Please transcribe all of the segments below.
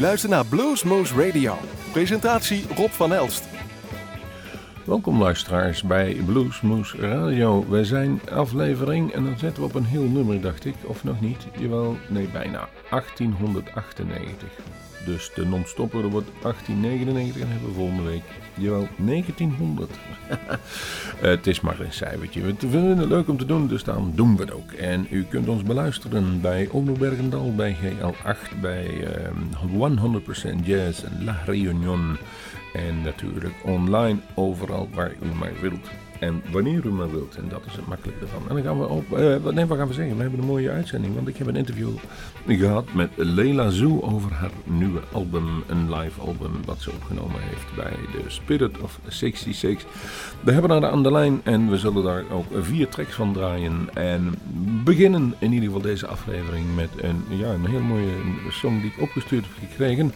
luistert naar Bluesmoose Radio. Presentatie Rob van Elst. Welkom luisteraars bij Bluesmoose Radio. Wij zijn aflevering en dan zetten we op een heel nummer, dacht ik. Of nog niet? Jawel, nee, bijna. 1898. Dus de non-stopper wordt 1899 en hebben we volgende week, jawel, 1900. het is maar een cijfertje. We vinden het leuk om te doen, dus dan doen we het ook. En u kunt ons beluisteren bij Omroep Bergendal, bij GL8, bij 100% Jazz en La Réunion. En natuurlijk online, overal waar u maar wilt. En wanneer u maar wilt. En dat is het makkelijke ervan. En dan gaan we op. Uh, nee, wat gaan we zeggen? We hebben een mooie uitzending. Want ik heb een interview gehad met Leila Zoo over haar nieuwe album. Een live album wat ze opgenomen heeft bij de Spirit of 66. We hebben haar aan de lijn. En we zullen daar ook vier tracks van draaien. En beginnen in ieder geval deze aflevering met een, ja, een heel mooie song die ik opgestuurd heb gekregen.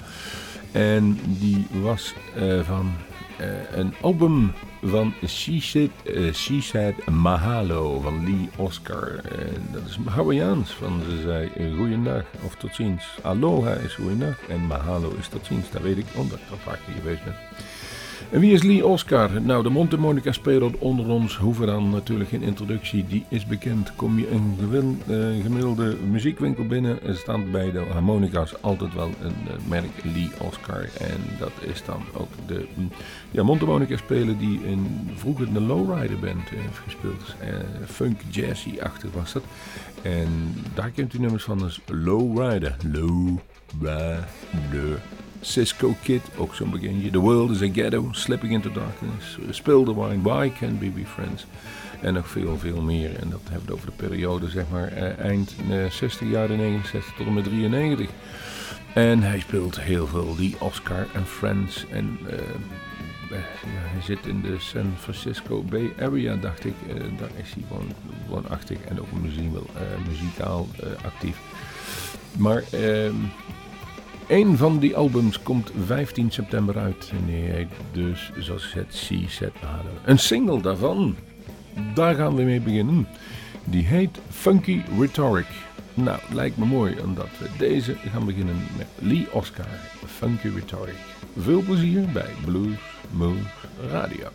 En die was uh, van uh, een album van She Said, uh, She Said Mahalo van Lee Oscar. Dat is Hawaiiaans, van ze zei goeiedag of tot ziens. Aloha is goeiedag en Mahalo is tot ziens. Dat weet ik, omdat ik er vaak geweest ben. En wie is Lee Oscar? Nou, de Monte Monica speler onder ons hoeven dan natuurlijk geen introductie. Die is bekend. Kom je een gemiddelde muziekwinkel binnen, er staat bij de harmonica's altijd wel een merk Lee Oscar. En dat is dan ook de ja, Monte Monica speler die in, vroeger de Lowrider Band heeft gespeeld. Uh, funk jazzy-achtig was dat. En daar kent u nummers van als Lowrider. Lowrider. Cisco Kid, ook zo'n beginje. The World is a Ghetto, Slipping into Darkness, Spill the Wine, Why Can't We Be Friends? En nog veel, veel meer. En dat hebben we over de periode, zeg maar, eind 60 jaren 69 tot en met 93. En hij speelt heel veel, die Oscar en Friends. En ja, hij zit in de San Francisco Bay Area, dacht ik. Uh, daar is hij gewoon woonachtig en ook wel uh, muzikaal actief. Maar... Een van die albums komt 15 september uit. En die heet dus, Set Een single daarvan, daar gaan we mee beginnen. Die heet Funky Rhetoric. Nou, lijkt me mooi omdat we deze gaan beginnen met Lee Oscar, Funky Rhetoric. Veel plezier bij Blues Moose Radio.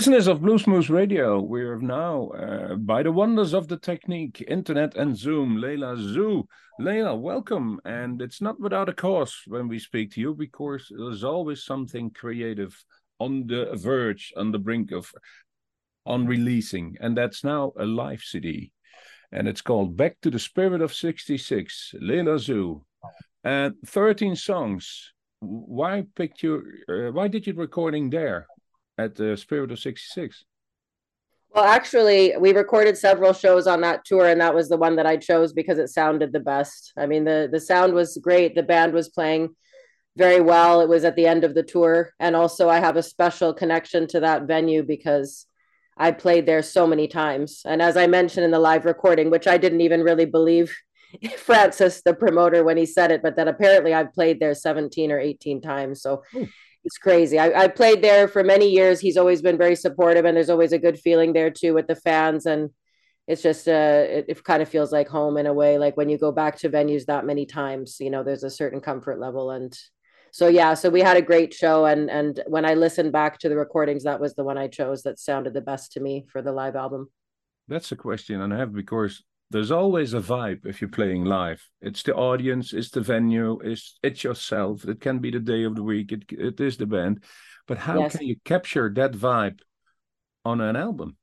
Listeners of Bluesmoose Radio, we're now uh, by the wonders of the technique, internet and Zoom. Layla Zoe. Layla, welcome. And it's not without a cause when we speak to you because there's always something creative on the verge, on the brink of on releasing. And that's now a live CD. And it's called Back to the Spirit of 66, Layla Zoe. And 13 songs. Why picked you, uh, why did you recording there? At the Spirit of 66? Well, actually, we recorded several shows on that tour, and that was the one that I chose because it sounded the best. I mean, the the sound was great. The band was playing very well. It was at the end of the tour, and also I have a special connection to that venue because I played there so many times. And as I mentioned in the live recording, which I didn't even really believe Francis, the promoter, when he said it, but that apparently I've played there 17 or 18 times. So Ooh it's crazy. I, I played there for many years. He's always been very supportive, and there's always a good feeling there too with the fans. And it's just uh, it, it kind of feels like home in a way. Like when you go back to venues that many times, you know, there's a certain comfort level. And so yeah, so we had a great show. And and when I listened back to the recordings, that was the one I chose that sounded the best to me for the live album. That's a question and I have because there's always a vibe if you're playing live. It's the audience, it's the venue, it's it's yourself. It can be the day of the week. It it is the band, but how yes. can you capture that vibe on an album?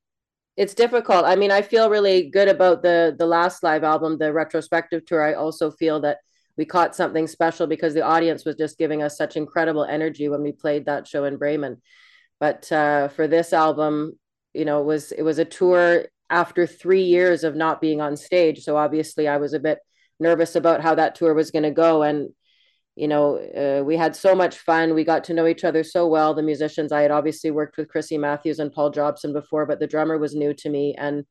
It's difficult. I mean, I feel really good about the the last live album, the retrospective tour. I also feel that we caught something special because the audience was just giving us such incredible energy when we played that show in Bremen. But uh, for this album, you know, it was it was a tour after three years of not being on stage. So obviously, I was a bit nervous about how that tour was going to go. And, you know, uh, we had so much fun. We got to know each other so well. The musicians, I had obviously worked with Krissy Matthews and Paul Jobson before, but the drummer was new to me. And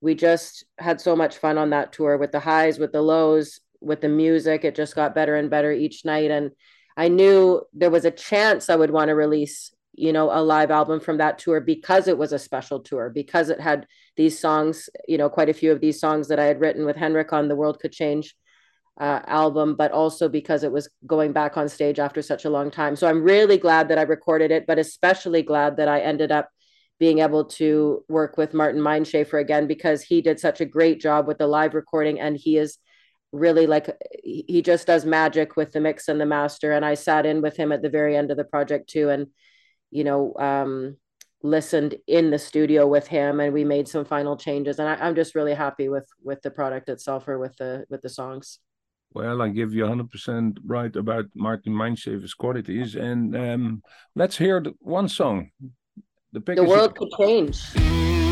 we just had so much fun on that tour with the highs, with the lows, with the music. It just got better and better each night. And I knew there was a chance I would want to release you know a live album from that tour because it was a special tour because it had these songs you know quite a few of these songs that i had written with henrik on the world could change uh, album but also because it was going back on stage after such a long time. So i'm really glad that i recorded it but especially glad that i ended up being able to work with martin meinschafer again because he did such a great job with the live recording and he is really like he just does magic with the mix and the master and i sat in with him at the very end of the project too and you know, um, listened in the studio with him and we made some final changes. And I, am just really happy with with the product itself or with the with the songs. Well, I give you 100% right about Martin Meinschafer's qualities. And um, let's hear the, one song. The, the world could change.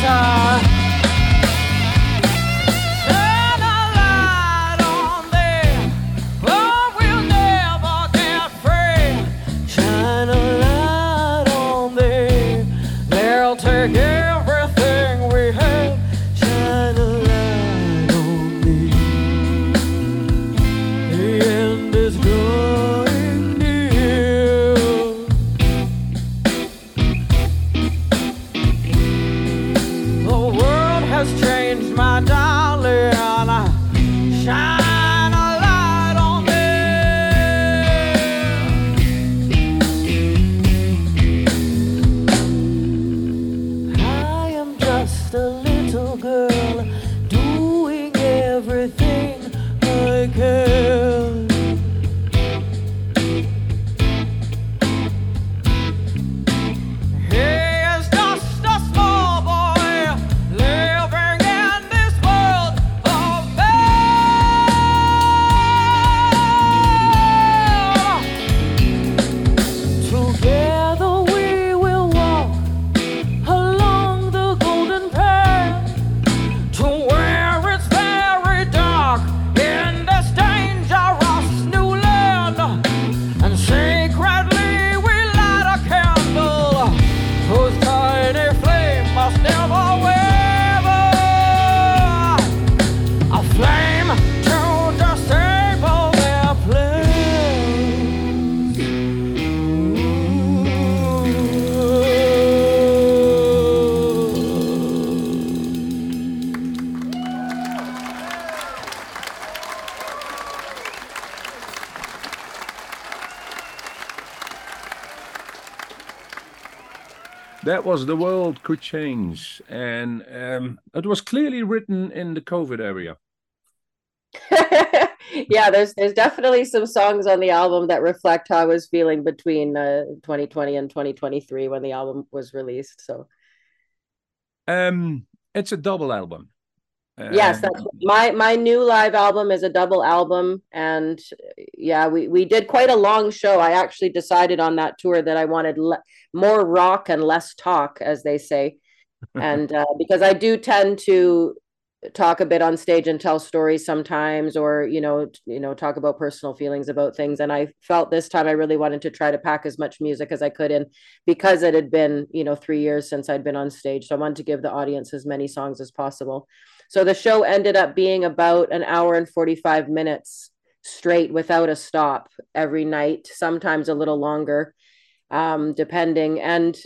Santa. That was The World Could Change. And um, it was clearly written in the COVID area. yeah, there's there's definitely some songs on the album that reflect how I was feeling between uh, 2020 and 2023 when the album was released. So, um, it's a double album. Yes, that's my my new live album is a double album, and yeah, we we did quite a long show. I actually decided on that tour that I wanted le- more rock and less talk, as they say, and uh, because I do tend to talk a bit on stage and tell stories sometimes or you know you know talk about personal feelings about things. And i felt this time i really wanted to try to pack as much music as i could in because it had been you know 3 years since i'd been on stage. So i wanted to give the audience as many songs as possible so the show ended up being about an hour and 45 minutes straight without a stop every night, sometimes a little longer, um, depending. And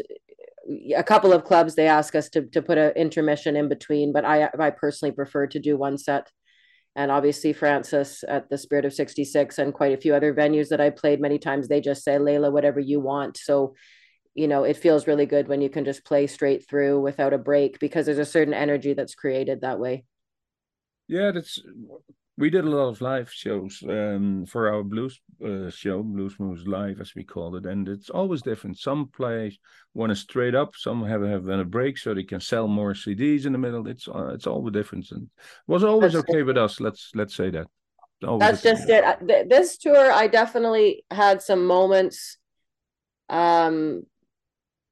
a couple of clubs they ask us to to put an intermission in between, but I I personally prefer to do one set and obviously Francis at the Spirit of 66 and quite a few other venues that I played many times, they just say, Layla, whatever you want. So, you know, it feels really good when you can just play straight through without a break because there's a certain energy that's created that way. Yeah, that's we did a lot of live shows um, for our blues uh, show, Bluesmoose Live, as we call it, and it's always different. Some play one is straight up, some have have a break so they can sell more CDs in the middle. It's uh, it's all the difference, and was always That's okay with us. Let's let's say that. That's just it. This tour, I definitely had some moments. Um,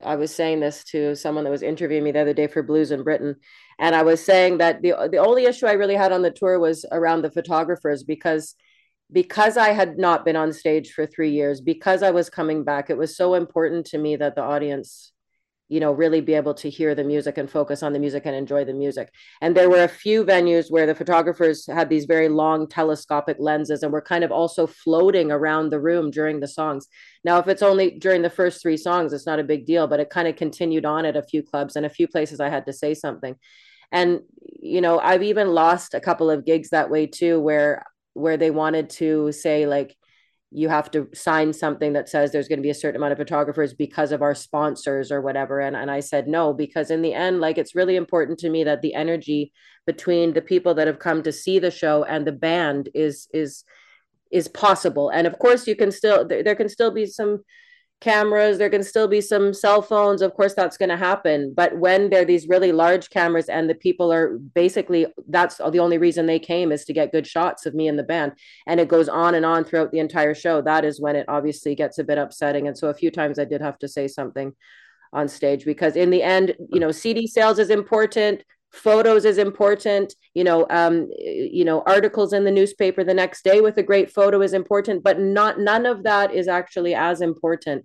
I was saying this to someone that was interviewing me the other day for Blues in Britain, and I was saying that the the only issue I really had on the tour was around the photographers because because I had not been on stage for three years, because I was coming back, it was so important to me that the audience you know really be able to hear the music and focus on the music and enjoy the music. And there were a few venues where the photographers had these very long telescopic lenses and were kind of also floating around the room during the songs. Now if it's only during the first three songs it's not a big deal but it kind of continued on at a few clubs and a few places i had to say something. And you know i've even lost a couple of gigs that way too where where they wanted to say like you have to sign something that says there's going to be a certain amount of photographers because of our sponsors or whatever and, and i said no because in the end like it's really important to me that the energy between the people that have come to see the show and the band is is is possible and of course you can still there, there can still be some cameras there can still be some cell phones of course that's going to happen. But when there are these really large cameras and the people are basically that's the only reason they came is to get good shots of me and the band. And it goes on and on throughout the entire show. That is when it obviously gets a bit upsetting. And so a few times i did have to say something on stage because in the end you know cd sales is important photos is important you know um you know articles in the newspaper the next day with a great photo is important but not none of that is actually as important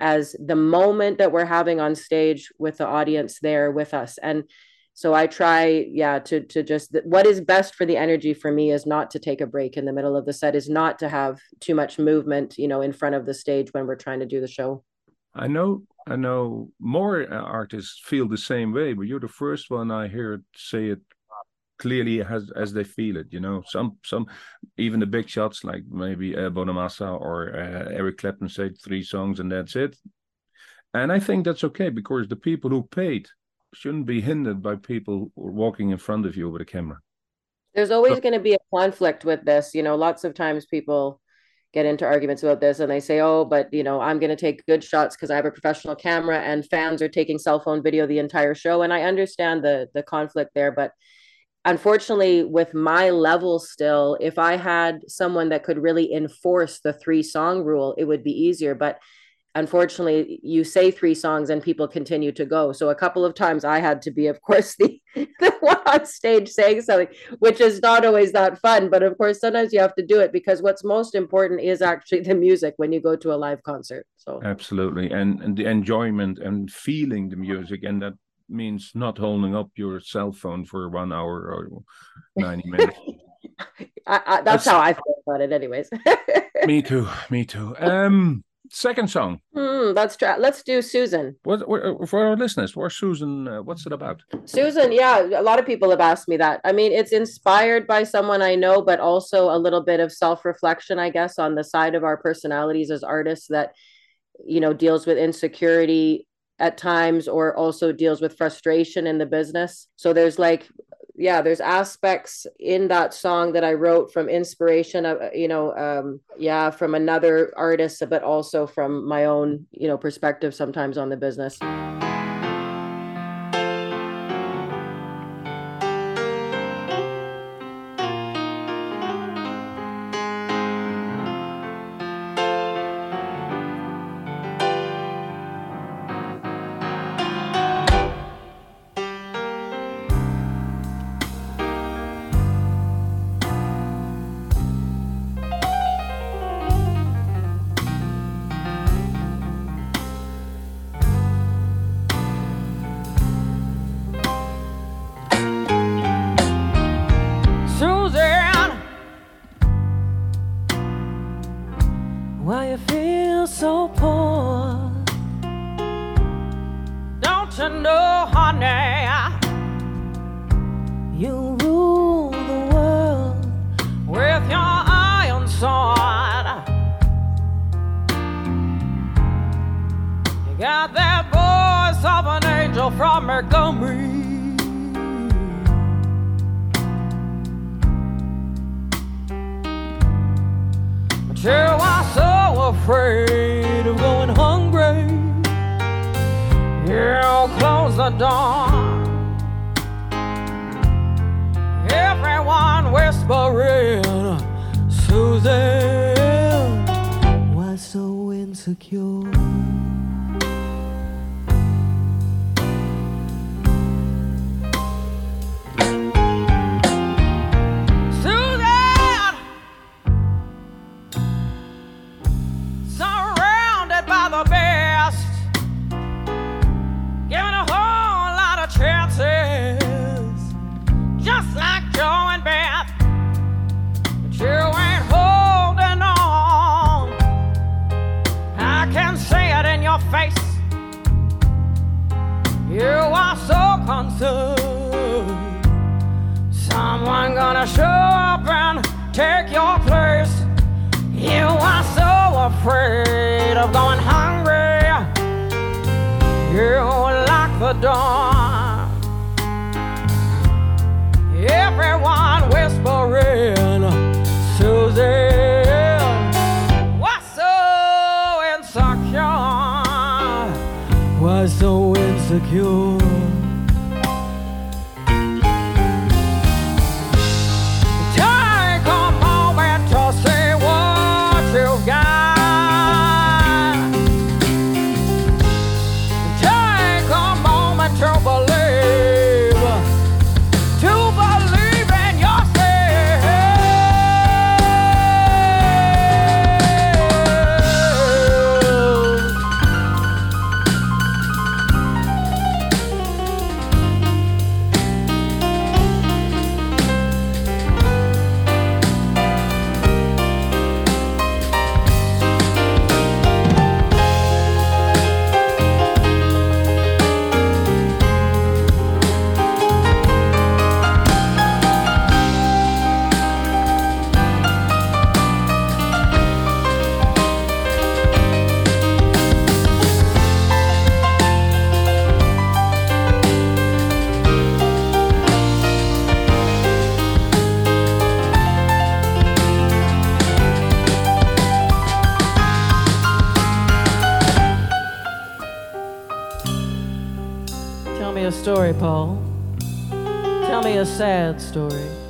as the moment that we're having on stage with the audience there with us. And so i try yeah to to just what is best for the energy for me is not to take a break in the middle of the set is not to have too much movement you know in front of the stage when we're trying to do the show i know I know more artists feel the same way, but you're the first one I hear say it clearly as as they feel it. You know, some some even the big shots like maybe uh, Bonamassa or uh, Eric Clapton said three songs and that's it. And I think that's okay because the people who paid shouldn't be hindered by people walking in front of you with a camera. There's always going to be a conflict with this. You know, lots of times people get into arguments about this and they say oh but you know i'm going to take good shots because i have a professional camera and fans are taking cell phone video the entire show. And i understand the the conflict there but unfortunately with my level still if i had someone that could really enforce the three song rule it would be easier. But unfortunately you say three songs and people continue to go. So a couple of times i had to be of course the, the one on stage saying something which is not always that fun but of course sometimes you have to do it because what's most important is actually the music when you go to a live concert so. Absolutely. And and the enjoyment and feeling the music and that means not holding up your cell phone for one hour or 90 minutes. I, I, that's, that's how i feel about it anyways. Me too. Me too. Um Second song. Mm, let's try. Let's do Susan. What, what for our listeners? What's Susan? Uh, what's it about? Susan. Yeah, a lot of people have asked me that. I mean, it's inspired by someone I know, but also a little bit of self reflection, I guess, on the side of our personalities as artists that you know deals with insecurity at times or also deals with frustration in the business. So there's like yeah there's aspects in that song that i wrote from inspiration of you know um yeah from another artist but also from my own you know perspective sometimes on the business Answer. Someone gonna show up and take your place. You are so afraid of going hungry. You lock the door. story, Paul. Tell me a sad story.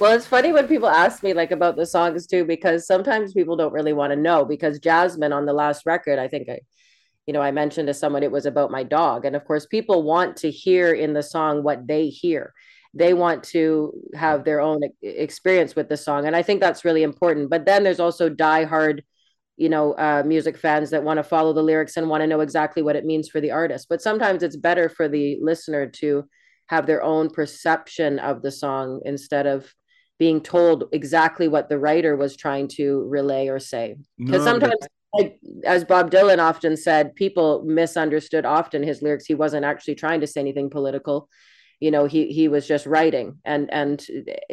Well, it's funny when people ask me like about the songs too, because sometimes people don't really want to know. Because Jasmine on the last record, I think I, you know, I mentioned to someone it was about my dog, and of course, people want to hear in the song what they hear. They want to have their own experience with the song, and I think that's really important. But then there's also die-hard, you know, uh, music fans that want to follow the lyrics and want to know exactly what it means for the artist. But sometimes it's better for the listener to have their own perception of the song instead of being told exactly what the writer was trying to relay or say. Because no, sometimes, but... like, as Bob Dylan often said, people misunderstood often his lyrics. He wasn't actually trying to say anything political. You know, he he was just writing, and and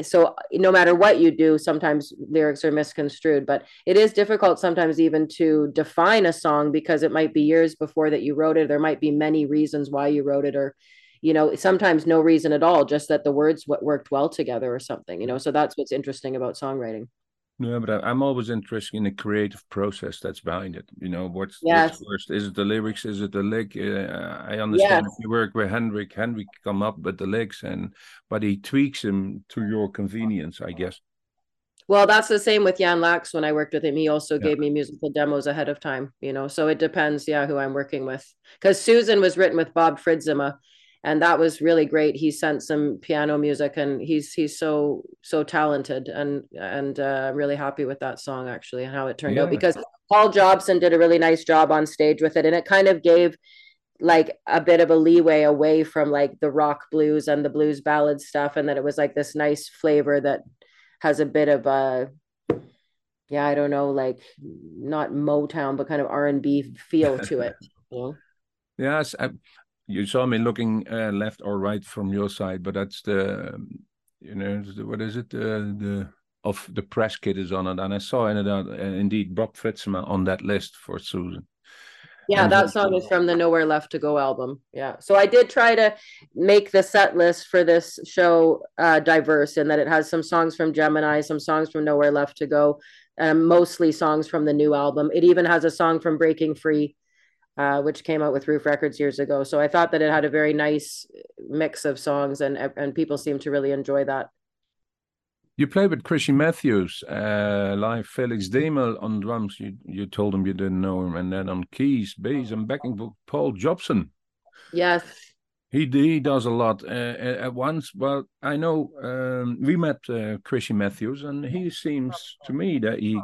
so no matter what you do, sometimes lyrics are misconstrued. But it is difficult sometimes even to define a song because it might be years before that you wrote it. There might be many reasons why you wrote it, or you know sometimes no reason at all just that the words worked well together or something you know so that's what's interesting about songwriting no, but I'm always interested in the creative process that's behind it. You know, what's, yes. what's first? Is it the lyrics? Is it the lick? Uh, I understand yes. if you work with Henrik, Henrik come up with the licks, and but he tweaks them to your convenience, I guess. Well, that's the same with Jan Laacks. When I worked with him, he also yeah. gave me musical demos ahead of time. You know, so it depends, yeah, who I'm working with. Because Susan was written with Bob Fridzema, and that was really great. He sent some piano music, and he's he's so so talented, and and uh, I'm really happy with that song actually and how it turned yeah. out because Paul Jobson did a really nice job on stage with it, and it kind of gave like a bit of a leeway away from like the rock blues and the blues ballad stuff, and that it was like this nice flavor that has a bit of a yeah, I don't know, like not Motown, but kind of R and B feel to it. You know? Yes, I, you saw me looking uh, left or right from your side, but that's the you know what is it uh, the of the press kit is on it, and I saw indeed, uh, indeed Bob Fridzema on that list for Susan. Yeah, and that song is from the Nowhere Left to Go album. Yeah, so I did try to make the set list for this show uh, diverse in that it has some songs from Gemini, some songs from Nowhere Left to Go, um, mostly songs from the new album. It even has a song from Breaking Free uh, which came out with Ruf Records years ago. So I thought that it had a very nice mix of songs, and and people seem to really enjoy that. You played with Krissy Matthews uh, live. Felix Demel on drums. You you told him you didn't know him, and then on keys, bass, and backing book Paul Jobson. Yes. He he does a lot uh, at once. Well, I know um, we met uh, Krissy Matthews, and he seems to me that he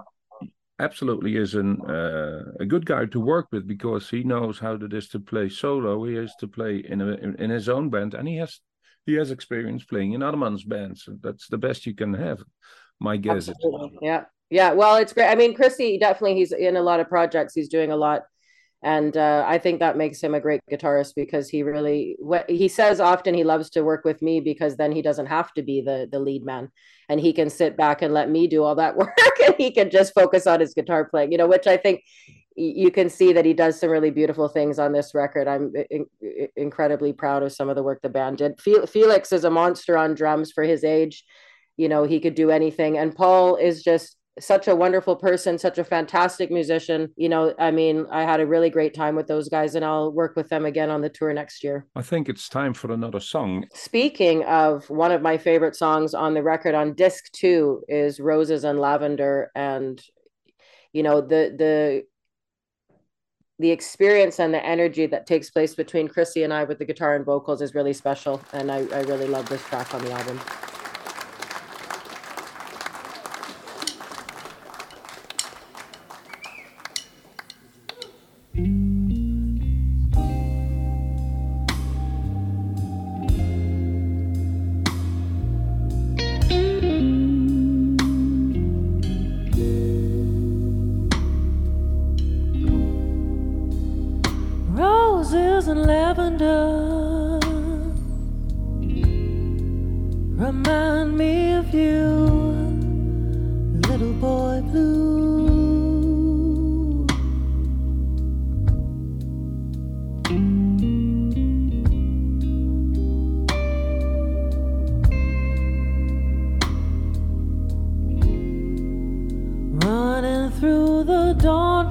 absolutely is an uh, a good guy to work with because he knows how it is to play solo. He has to play in a in, his own band, and he has he has experience playing in other man's bands. That's the best you can have. My guess. Absolutely. Yeah, yeah. Well, it's great. I mean, Krissy definitely he's in a lot of projects. He's doing a lot and uh, I think that makes him a great guitarist because he really he says often he loves to work with me because then he doesn't have to be the the lead man and he can sit back and let me do all that work and he can just focus on his guitar playing you know which I think you can see that he does some really beautiful things on this record. I'm in- incredibly proud of some of the work the band did. Felix is a monster on drums for his age. You know, he could do anything. And Paul is just such a wonderful person, such a fantastic musician. You know, I mean, I had a really great time with those guys and I'll work with them again on the tour next year. I think it's time for another song. Speaking of one of my favorite songs on the record on disc 2 is Roses and Lavender and you know, the the the experience and the energy that takes place between Krissy and I with the guitar and vocals is really special and I, I really love this track on the album. Under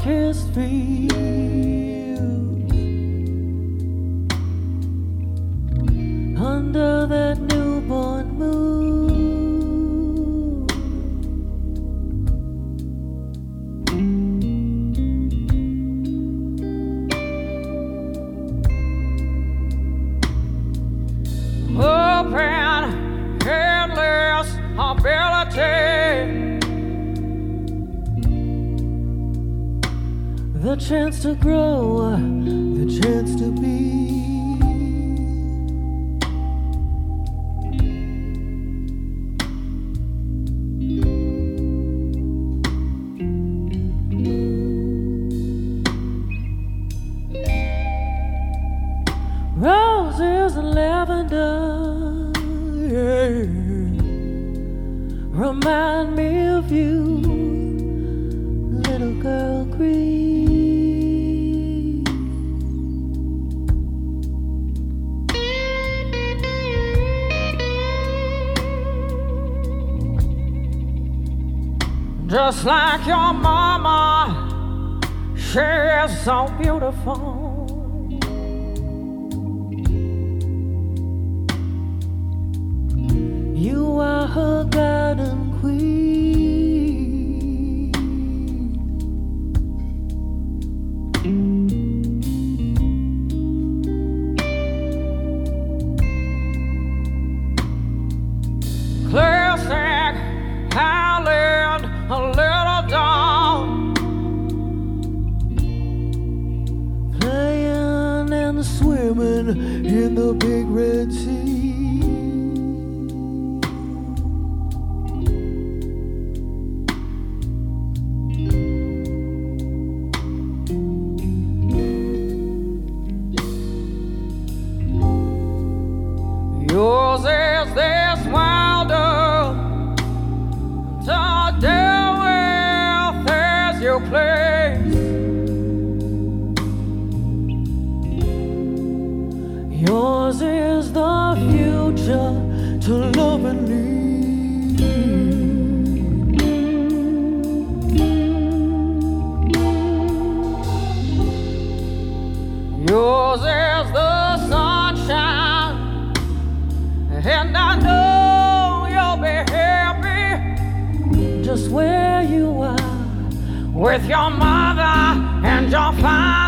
that newborn to grow in the big red sea. your mother and your father.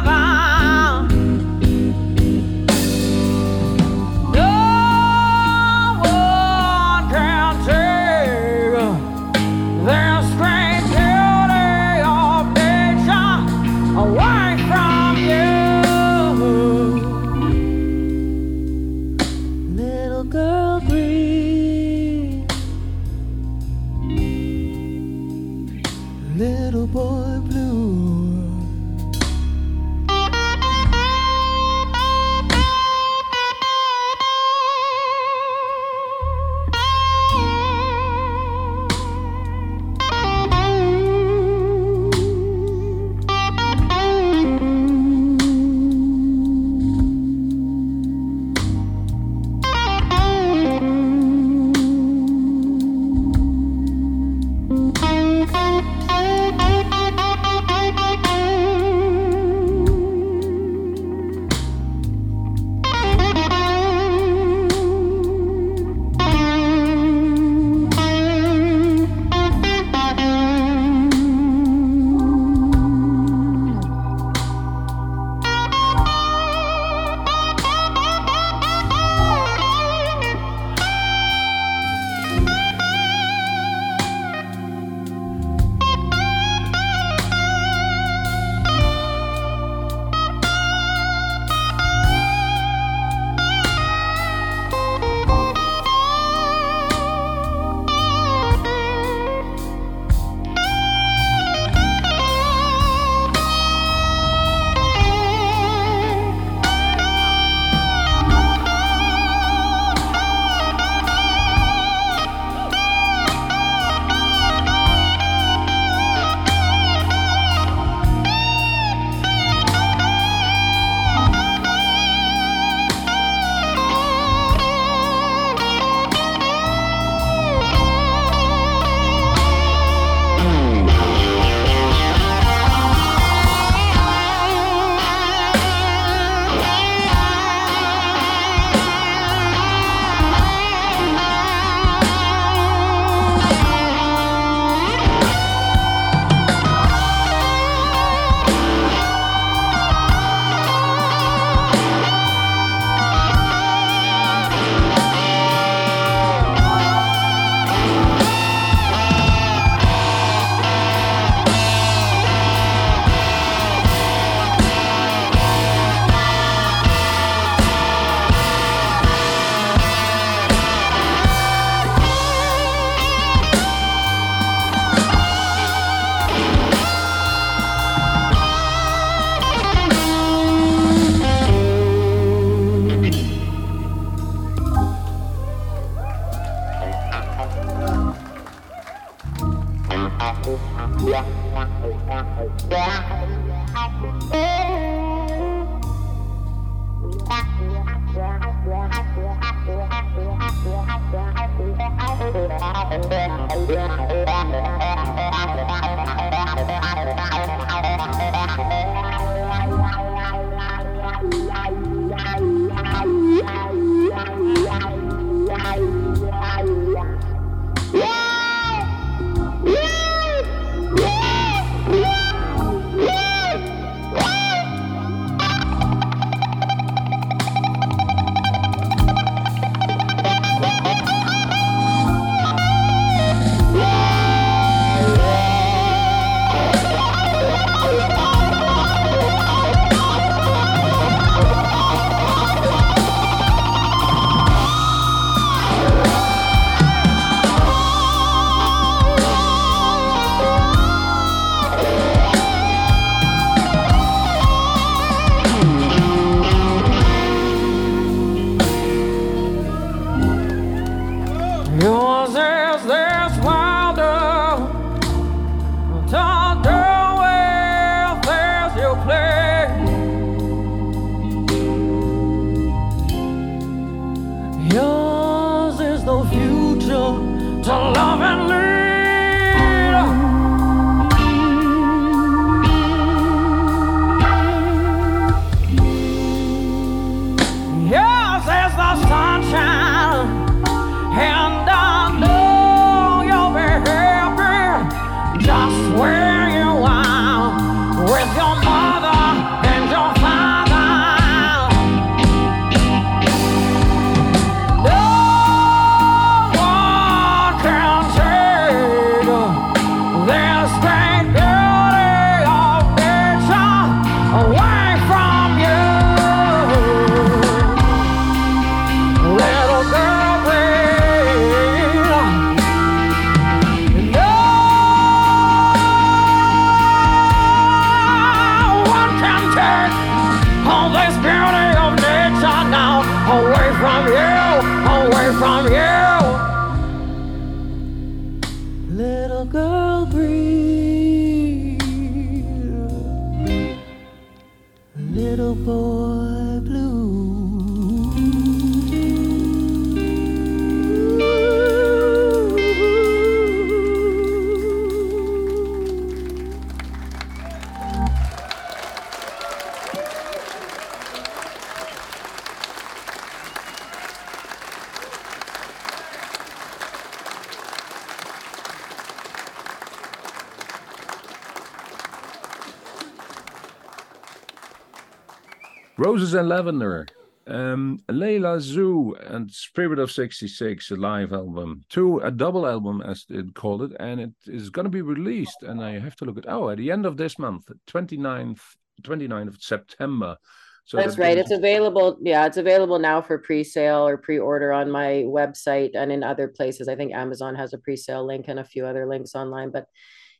Roses and Lavender. Um, Layla Zoe and Spirit of 66, a live album. Two, a double album, as they called it, and it is going to be released. And I have to look at, oh, at the end of this month, 29th, 29th of September. So That's right. It's available. Yeah, it's available now for pre-sale or pre-order on my website and in other places. I think Amazon has a pre-sale link and a few other links online, but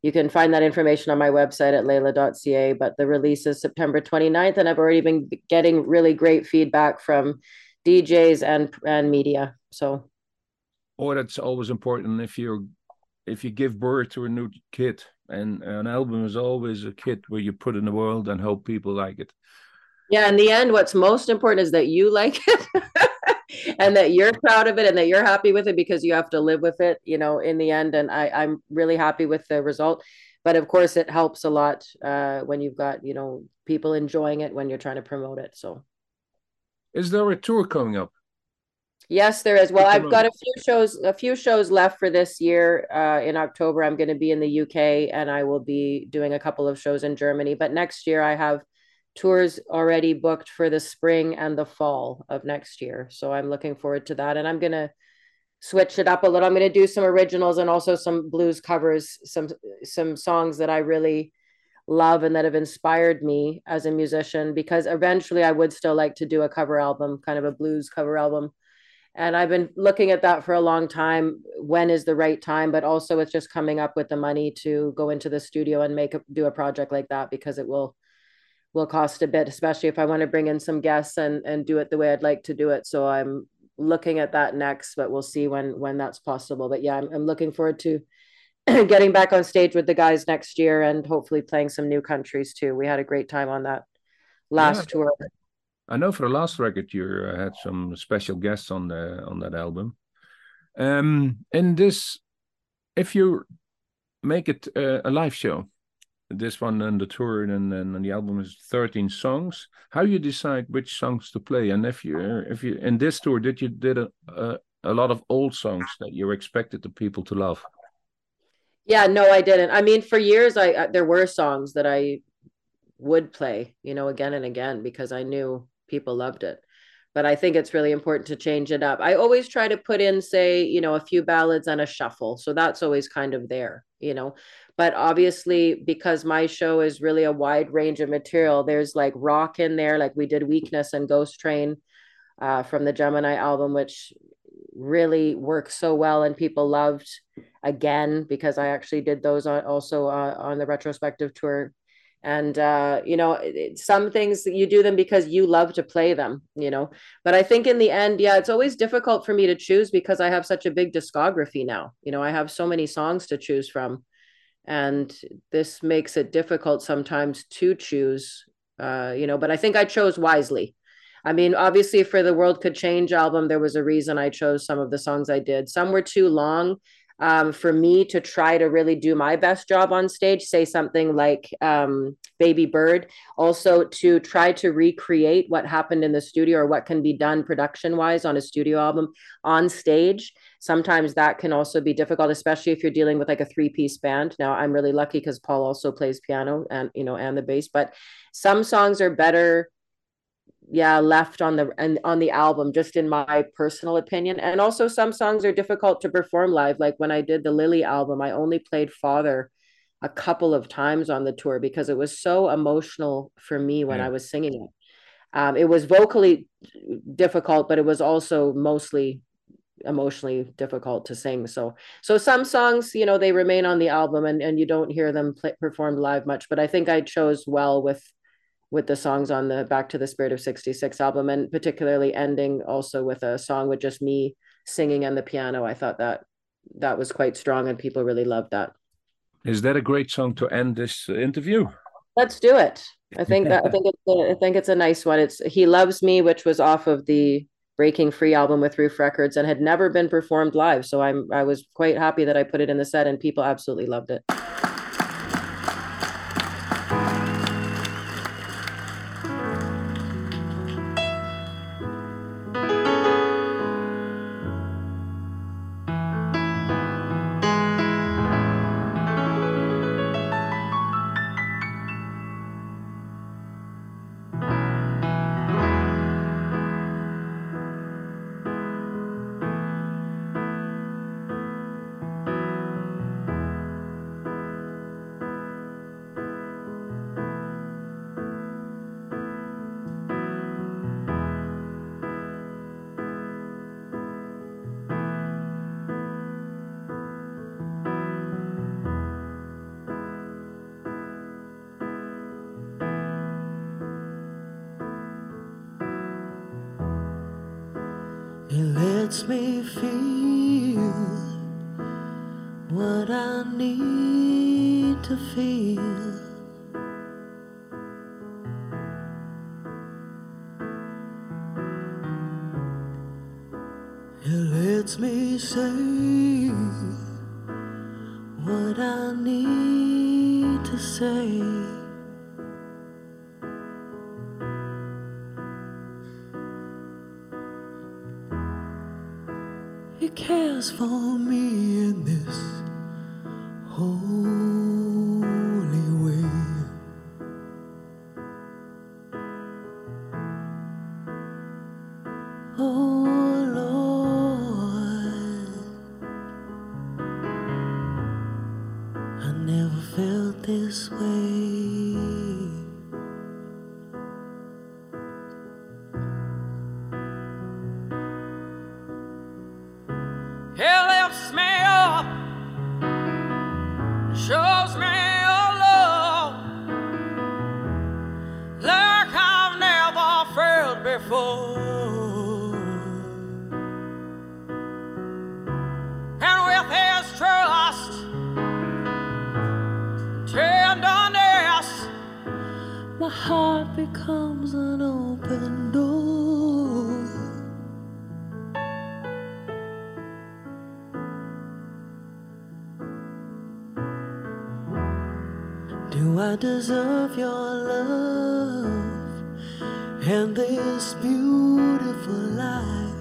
you can find that information on my website at layla.ca. But the release is September 29th, and I've already been getting really great feedback from DJs and and media. So Oh, that's always important if you're if you give birth to a new kid and an album is always a kit where you put in the world and hope people like it yeah, in the end, what's most important is that you like it and that you're proud of it and that you're happy with it because you have to live with it, you know, in the end. And I, I'm really happy with the result. But of course, it helps a lot uh, when you've got, you know, people enjoying it when you're trying to promote it. So, is there a tour coming up yes, there is. Well, I've got a few shows, a few shows left for this year. Uh, in October, I'm going to be in the UK and I will be doing a couple of shows in Germany. But next year, I have tours already booked for the spring and the fall of next year. So I'm looking forward to that. And I'm going to switch it up a little. I'm going to do some originals and also some blues covers, some some songs that I really love and that have inspired me as a musician because eventually I would still like to do a cover album, kind of a blues cover album. And I've been looking at that for a long time. When is the right time? But also, it's just coming up with the money to go into the studio and make a, do a project like that because it will will cost a bit, especially if I want to bring in some guests and and do it the way I'd like to do it. So I'm looking at that next, but we'll see when when that's possible. But yeah, I'm, I'm looking forward to getting back on stage with the guys next year and hopefully playing some new countries too. We had a great time on that last Yeah. tour. I know for the last record you uh, had some special guests on the on that album. Um, in this, if you make it uh, a live show, this one and the tour and then the album is 13 songs. How you decide which songs to play? And if you if you in this tour did you did a, a, a lot of old songs that you expected the people to love? Yeah no i didn't. I mean for years i uh, there were songs that i would play you know again and again because i knew people loved it. But I think it's really important to change it up. I always try to put in, say, you know, a few ballads and a shuffle. So that's always kind of there, you know. But obviously, because my show is really a wide range of material, there's like rock in there, like we did Weakness and Ghost Train uh, from the Gemini album, which really works so well and people loved again because I actually did those on, also uh, on the retrospective tour and uh, you know some things you do them because you love to play them you know? But i think in the end yeah it's always difficult for me to choose because i have such a big discography now. You know i have so many songs to choose from. And this makes it difficult sometimes to choose uh, you know but i think i chose wisely. I mean obviously for the world could change album there was a reason i chose some of the songs i did. Some were too long um, for me to try to really do my best job on stage, say something like um, Baby Bird, also to try to recreate what happened in the studio or what can be done production wise on a studio album on stage. Sometimes that can also be difficult, especially if you're dealing with like a three piece band. Now, I'm really lucky because Paul also plays piano and, you know, and the bass, but some songs are better yeah left on the and on the album just in my personal opinion. And also some songs are difficult to perform live. Like when i did the lily album i only played father a couple of times on the tour because it was so emotional for me when yeah. i was singing it. Um, it was vocally difficult but it was also mostly emotionally difficult to sing. So so some songs you know they remain on the album and and you don't hear them play, performed live much but i think i chose well with with the songs on the Back to the Spirit of 66 album, and particularly ending also with a song with just me singing and the piano. I thought that that was quite strong, and people really loved that. Is that a great song to end this interview? Let's do it. I think that I think it's a, I think it's a nice one. It's He Loves Me, which was off of the Breaking Free album with Ruf Records and had never been performed live. So I'm I was quite happy that I put it in the set and people absolutely loved it. Lets me feel what I need to feel. Cares for me deserve your love and this beautiful life?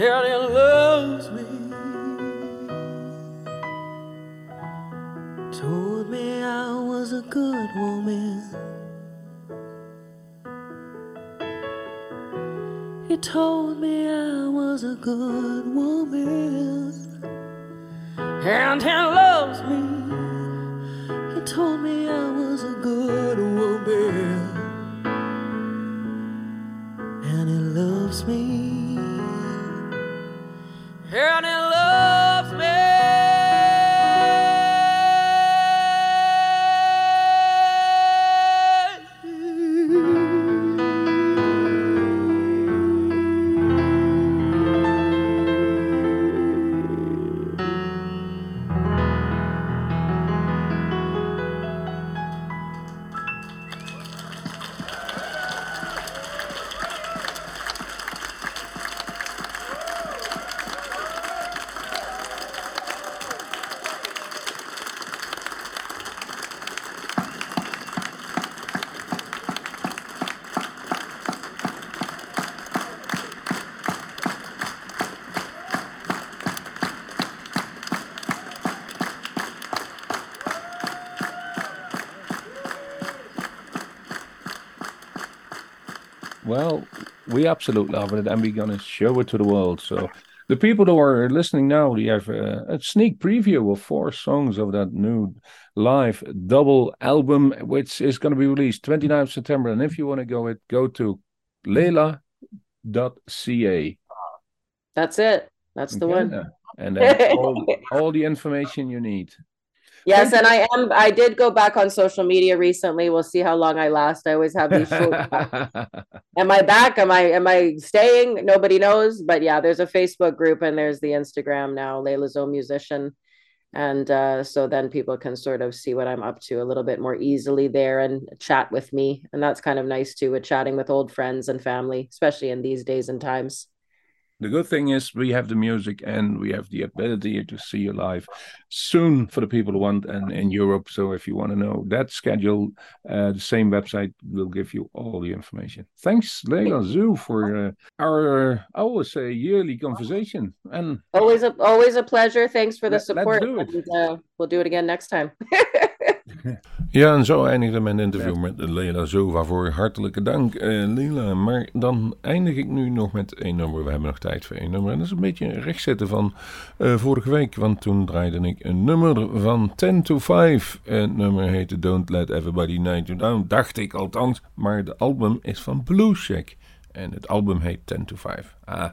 He loves me. told me I was a good woman. He told me I was a good woman. And he loves absolutely love it, and we're gonna show it to the world. So, the people who are listening now, we have uh, a sneak preview of four songs of that new live double album, which is going to be released 29th September. And if you want to go it, go to lela.ca. That's it. That's the Okay, one. And all, all the information you need. Yes, and I am. I did go back on social media recently. We'll see how long I last. I always have these short. am I back? Am I am I staying? Nobody knows. But yeah, there's a Facebook group and there's the Instagram now, Layla's own musician. And uh, so then people can sort of see what I'm up to a little bit more easily there and chat with me. And that's kind of nice too, with chatting with old friends and family, especially in these days and times. The good thing is we have the music and we have the ability to see you live soon for the people who want and in Europe. So if you want to know that schedule, uh, the same website will give you all the information. Thanks, Layla Zoe, for uh, our, I always say, yearly conversation. And Always a always a pleasure. Thanks for the Let- let's support. do it. And, uh, we'll do it again next time. Ja, en zo eindigde mijn interview met Leila Zova. Voor hartelijke dank, eh, Leila. Maar dan eindig ik nu nog met één nummer. We hebben nog tijd voor één nummer. En dat is een beetje een rechtzetten van eh, vorige week. Want toen draaide ik een nummer van 10 to 5. Het nummer heette Don't Let Everybody Night You Down. Dacht ik althans. Maar de album is van Blue Shack. En het album heet 10 to 5. Ah.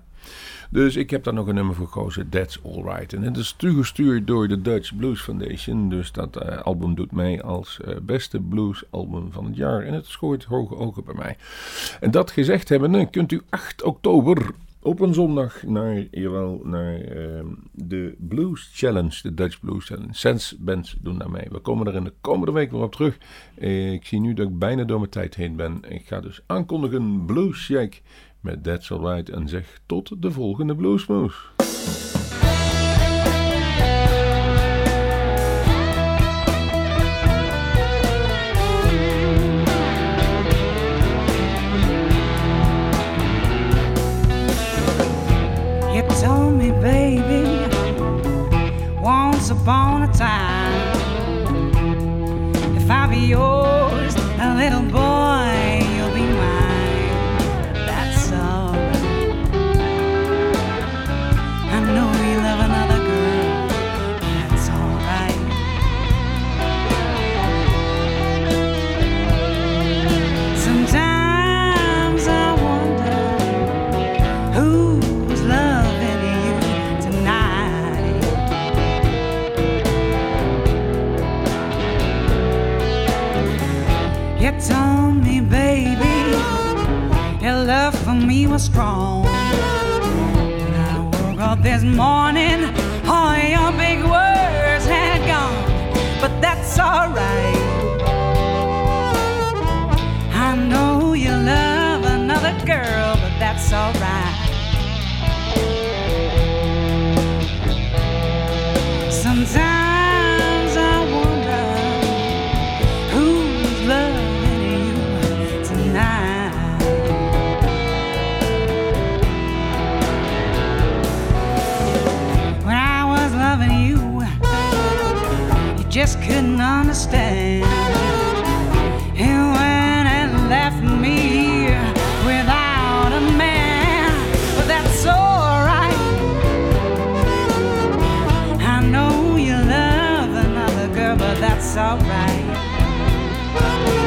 Dus ik heb daar nog een nummer voor gekozen, That's Alright. En het is toegestuurd door de Dutch Blues Foundation. Dus dat eh, album doet mee als eh, beste blues album van het jaar. En het scoort hoge ogen bij mij. En dat gezegd hebben, kunt u 8 oktober op een zondag naar, jawel, naar ehm, de Blues Challenge, de Dutch Blues Challenge. Sense bands doen daar mee. We komen er in de komende week weer op terug. Eh, ik zie nu dat ik bijna door mijn tijd heen ben. Ik ga dus aankondigen Blues Shack met That's Alright en zeg tot de volgende baby, once upon a time, if I be yours, a little boy, was strong. When I woke up this morning, all your big words had gone, but that's alright. I know you love another girl, but that's alright. Understand. You went and left me without a man, but that's alright. I know you love another girl, but that's alright.